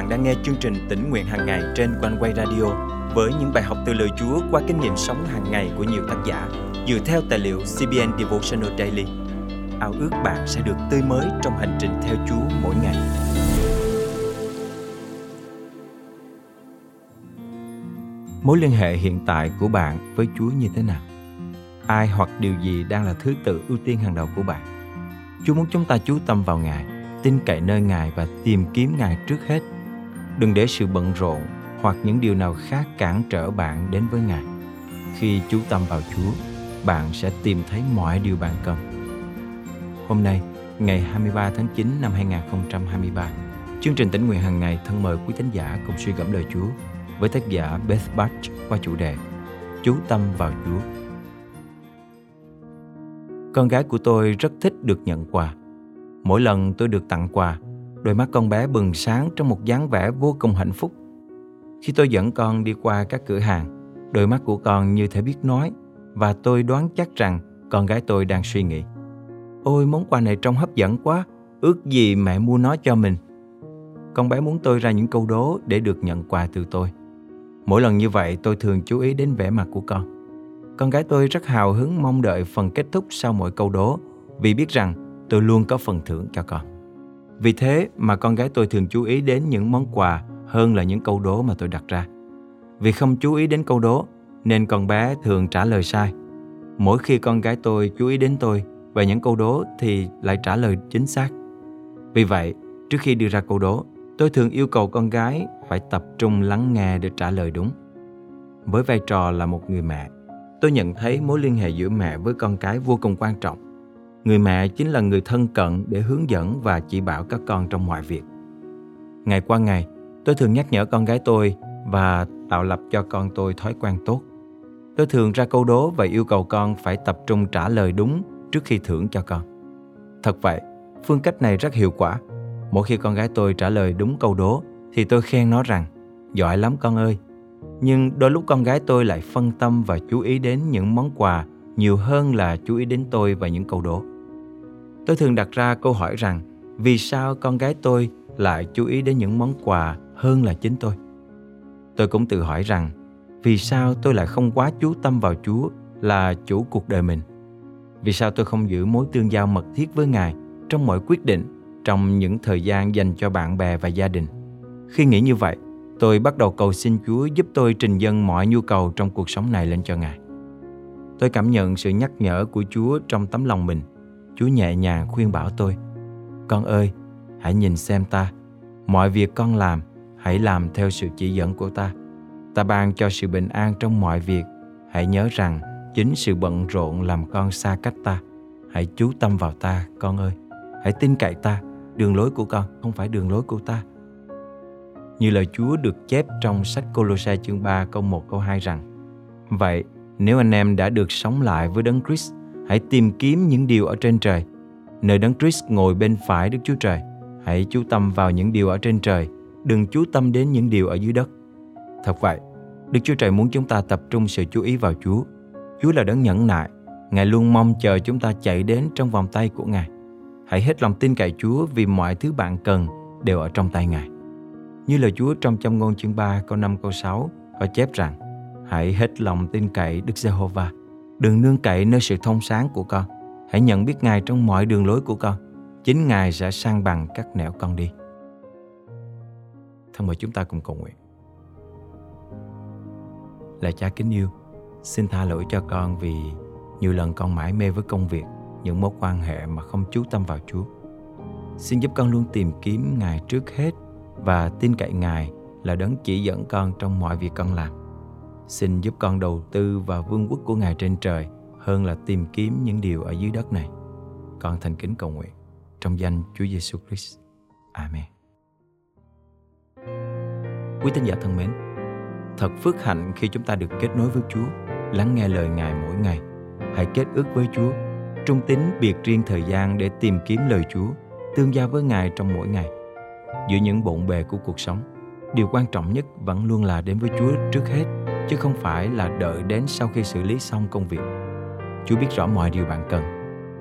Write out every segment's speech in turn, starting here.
bạn đang nghe chương trình tỉnh nguyện hàng ngày trên quanh quay radio với những bài học từ lời Chúa qua kinh nghiệm sống hàng ngày của nhiều tác giả dựa theo tài liệu CBN Devotional Daily. Ao ước bạn sẽ được tươi mới trong hành trình theo Chúa mỗi ngày. Mối liên hệ hiện tại của bạn với Chúa như thế nào? Ai hoặc điều gì đang là thứ tự ưu tiên hàng đầu của bạn? Chúa muốn chúng ta chú tâm vào Ngài, tin cậy nơi Ngài và tìm kiếm Ngài trước hết. Đừng để sự bận rộn hoặc những điều nào khác cản trở bạn đến với Ngài. Khi chú tâm vào Chúa, bạn sẽ tìm thấy mọi điều bạn cần. Hôm nay, ngày 23 tháng 9 năm 2023, chương trình tỉnh nguyện hàng ngày thân mời quý thính giả cùng suy gẫm lời Chúa với tác giả Beth Batch qua chủ đề Chú tâm vào Chúa. Con gái của tôi rất thích được nhận quà. Mỗi lần tôi được tặng quà, đôi mắt con bé bừng sáng trong một dáng vẻ vô cùng hạnh phúc. Khi tôi dẫn con đi qua các cửa hàng, đôi mắt của con như thể biết nói và tôi đoán chắc rằng con gái tôi đang suy nghĩ. Ôi món quà này trông hấp dẫn quá, ước gì mẹ mua nó cho mình. Con bé muốn tôi ra những câu đố để được nhận quà từ tôi. Mỗi lần như vậy tôi thường chú ý đến vẻ mặt của con. Con gái tôi rất hào hứng mong đợi phần kết thúc sau mỗi câu đố vì biết rằng tôi luôn có phần thưởng cho con. Vì thế mà con gái tôi thường chú ý đến những món quà hơn là những câu đố mà tôi đặt ra. Vì không chú ý đến câu đố nên con bé thường trả lời sai. Mỗi khi con gái tôi chú ý đến tôi và những câu đố thì lại trả lời chính xác. Vì vậy, trước khi đưa ra câu đố, tôi thường yêu cầu con gái phải tập trung lắng nghe để trả lời đúng. Với vai trò là một người mẹ, tôi nhận thấy mối liên hệ giữa mẹ với con cái vô cùng quan trọng. Người mẹ chính là người thân cận để hướng dẫn và chỉ bảo các con trong mọi việc. Ngày qua ngày, tôi thường nhắc nhở con gái tôi và tạo lập cho con tôi thói quen tốt. Tôi thường ra câu đố và yêu cầu con phải tập trung trả lời đúng trước khi thưởng cho con. Thật vậy, phương cách này rất hiệu quả. Mỗi khi con gái tôi trả lời đúng câu đố thì tôi khen nó rằng giỏi lắm con ơi, nhưng đôi lúc con gái tôi lại phân tâm và chú ý đến những món quà nhiều hơn là chú ý đến tôi và những câu đố. Tôi thường đặt ra câu hỏi rằng vì sao con gái tôi lại chú ý đến những món quà hơn là chính tôi? Tôi cũng tự hỏi rằng vì sao tôi lại không quá chú tâm vào Chúa là chủ cuộc đời mình? Vì sao tôi không giữ mối tương giao mật thiết với Ngài trong mọi quyết định trong những thời gian dành cho bạn bè và gia đình? Khi nghĩ như vậy, tôi bắt đầu cầu xin Chúa giúp tôi trình dâng mọi nhu cầu trong cuộc sống này lên cho Ngài. Tôi cảm nhận sự nhắc nhở của Chúa trong tấm lòng mình. Chúa nhẹ nhàng khuyên bảo tôi, Con ơi, hãy nhìn xem ta. Mọi việc con làm, hãy làm theo sự chỉ dẫn của ta. Ta ban cho sự bình an trong mọi việc. Hãy nhớ rằng chính sự bận rộn làm con xa cách ta. Hãy chú tâm vào ta, con ơi. Hãy tin cậy ta, đường lối của con không phải đường lối của ta như lời Chúa được chép trong sách Colosse chương 3 câu 1 câu 2 rằng Vậy, nếu anh em đã được sống lại với Đấng Christ, hãy tìm kiếm những điều ở trên trời. Nơi Đấng Christ ngồi bên phải Đức Chúa Trời, hãy chú tâm vào những điều ở trên trời, đừng chú tâm đến những điều ở dưới đất. Thật vậy, Đức Chúa Trời muốn chúng ta tập trung sự chú ý vào Chúa. Chúa là đấng nhẫn nại, Ngài luôn mong chờ chúng ta chạy đến trong vòng tay của Ngài. Hãy hết lòng tin cậy Chúa vì mọi thứ bạn cần đều ở trong tay Ngài. Như lời Chúa trong châm ngôn chương 3 câu 5 câu 6 có chép rằng Hãy hết lòng tin cậy Đức Giê-hô-va. Đừng nương cậy nơi sự thông sáng của con. Hãy nhận biết Ngài trong mọi đường lối của con. Chính Ngài sẽ sang bằng các nẻo con đi. Thân mời chúng ta cùng cầu nguyện. Là cha kính yêu, Xin tha lỗi cho con vì nhiều lần con mãi mê với công việc, Những mối quan hệ mà không chú tâm vào Chúa. Xin giúp con luôn tìm kiếm Ngài trước hết và tin cậy Ngài là đấng chỉ dẫn con trong mọi việc con làm. Xin giúp con đầu tư vào vương quốc của Ngài trên trời hơn là tìm kiếm những điều ở dưới đất này. Con thành kính cầu nguyện trong danh Chúa Giêsu Christ. Amen. Quý tín giả thân mến, thật phước hạnh khi chúng ta được kết nối với Chúa, lắng nghe lời Ngài mỗi ngày. Hãy kết ước với Chúa, trung tín biệt riêng thời gian để tìm kiếm lời Chúa, tương giao với Ngài trong mỗi ngày giữa những bộn bề của cuộc sống điều quan trọng nhất vẫn luôn là đến với chúa trước hết chứ không phải là đợi đến sau khi xử lý xong công việc. Chúa biết rõ mọi điều bạn cần.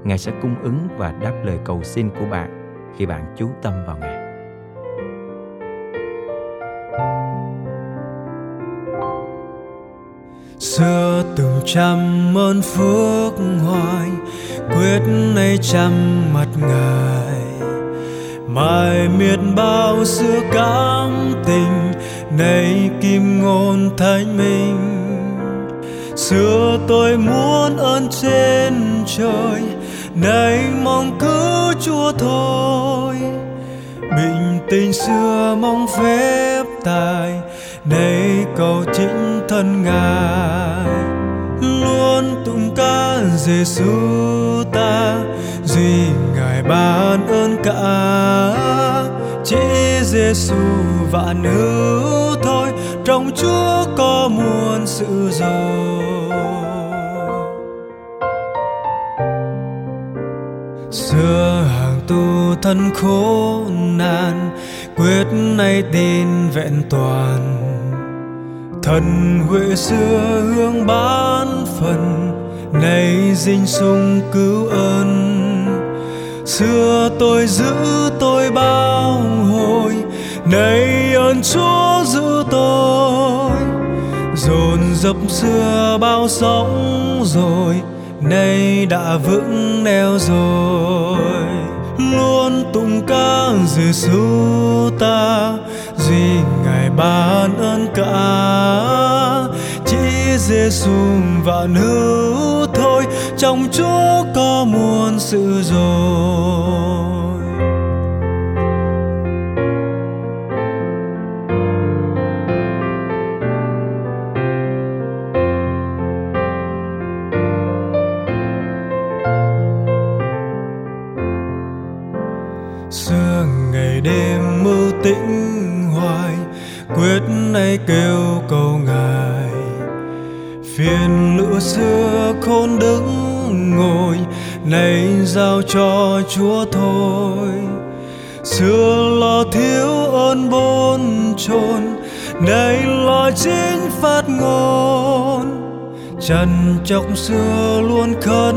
Ngài sẽ cung ứng và đáp lời cầu xin của bạn khi bạn chú tâm vào Ngài. xưa từng trăm ơn phước hoài, quyết nay trăm mặt ngài mai miệt bao xưa cảm tình nay kim ngôn thánh minh, xưa tôi muốn ơn trên trời. Nay mong cứu chúa thôi, bình tình xưa mong phép tài. Nay cầu chính thân ngài, luôn tụng ca Giêsu ta. Duy ngài ban ơn cả chỉ Giêsu vạn hữu thôi, trong Chúa có muôn sự rồi. Xưa hàng tu thân khổ nạn, quyết nay tin vẹn toàn. Thần huệ xưa hương bán phần, nay dinh sung cứu ơn xưa tôi giữ, tôi bao hồi, nay ơn chúa giữ tôi. Dồn dập xưa bao sóng rồi, nay đã vững neo rồi. Luôn tụng ca Giêsu ta duy ngài ban ơn cả. Giêsu vạn hữu thôi. Trong Chúa có muôn sự rồi. Xưa ngày đêm mưu tĩnh hoài, quyết nay kêu cầu ngài phiền lữ xưa khôn đứng ngồi, nay giao cho chúa thôi. Xưa lo thiếu ơn bôn chôn nay lo chính phát ngôn. Trần chọc xưa luôn khấn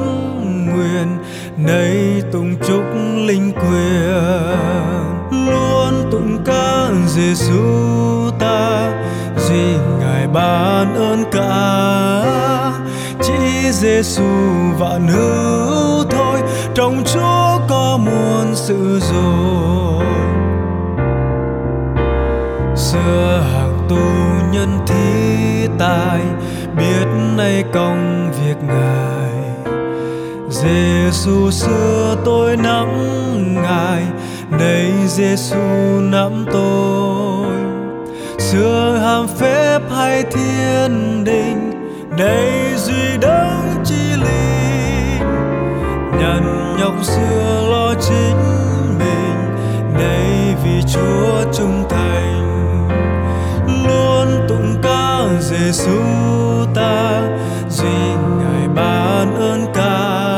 nguyện, nay tùng chúc linh quyền. Luôn tụng ca Giêsu ta duy ngài ban ơn cả. Chỉ Giêsu vạn hữu thôi, trong Chúa có muôn sự rồi. Xưa hàng tu nhân thi tài, biết nay công việc ngài. Giêsu xưa tôi nắm ngài, nay Giêsu nắm tôi xưa ham phép hay thiên đình, đây duy đấng chi linh nhận nhọc xưa lo chính mình đây vì Chúa trung thành. Luôn tụng ca Giêsu ta, duy ngài ban ơn cả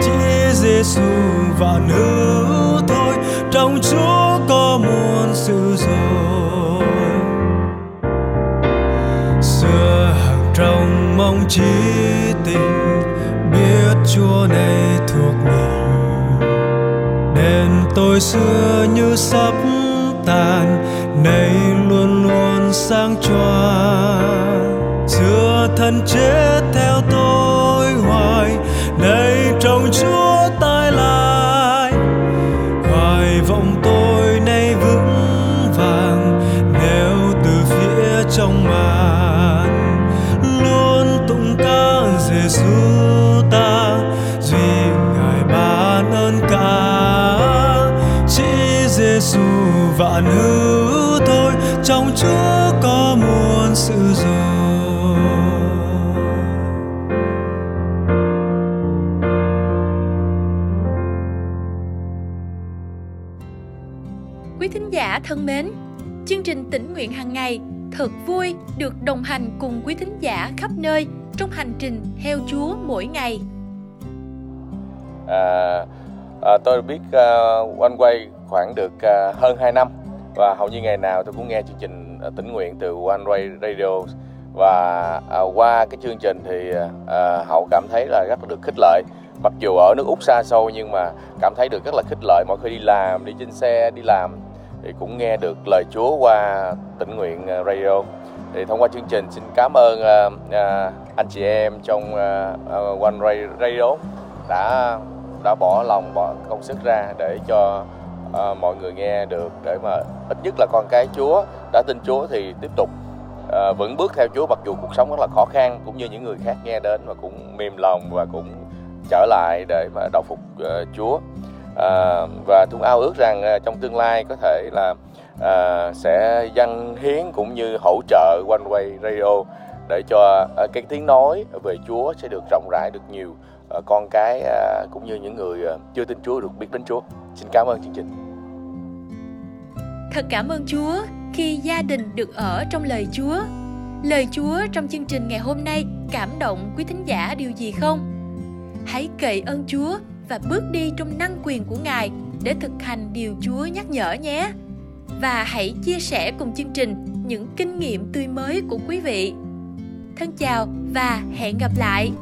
chỉ Giêsu và nữ thôi, trong Chúa trí chí tình biết Chúa này thuộc mình nên tôi xưa như sắp tàn vạn hữu thôi trong Chúa có muôn sự rồi Quý thính giả thân mến, chương trình tỉnh nguyện hàng ngày thật vui được đồng hành cùng quý thính giả khắp nơi trong hành trình theo Chúa mỗi ngày. À, à, tôi biết uh, One Way khoảng được à, hơn 2 năm. Và hầu như ngày nào tôi cũng nghe chương trình à, tỉnh nguyện từ One Way Radio. Và à, qua cái chương trình thì Hậu cảm thấy là rất là được khích lệ. Mặc dù ở nước Úc xa xôi nhưng mà cảm thấy được rất là khích lệ mỗi khi đi làm đi trên xe đi làm. Thì cũng nghe được lời Chúa qua tỉnh nguyện radio. Thì thông qua chương trình xin cảm ơn uh, uh, anh chị em trong uh, One Radio đã đã bỏ lòng bỏ công sức ra để cho à, mọi người nghe được để mà ít nhất là con cái Chúa đã tin Chúa thì tiếp tục à, vững bước theo Chúa mặc dù cuộc sống rất là khó khăn cũng như những người khác nghe đến và cũng mềm lòng và cũng trở lại để mà đầu phục uh, Chúa. À, và chúng ao ước rằng uh, trong tương lai có thể là uh, sẽ dâng hiến cũng như hỗ trợ One Way Radio để cho uh, cái tiếng nói về Chúa sẽ được rộng rãi được nhiều. uh, Ờ, con cái à, cũng như những người à, chưa tin Chúa, được biết đến Chúa. Xin cảm ơn chương trình. Thật cảm ơn Chúa khi gia đình được ở trong lời Chúa. Lời Chúa trong chương trình ngày hôm nay cảm động quý thính giả điều gì không? Hãy cậy ơn Chúa và bước đi trong năng quyền của Ngài để thực hành điều Chúa nhắc nhở nhé. Và hãy chia sẻ cùng chương trình những kinh nghiệm tươi mới của quý vị. Thân chào và hẹn gặp lại.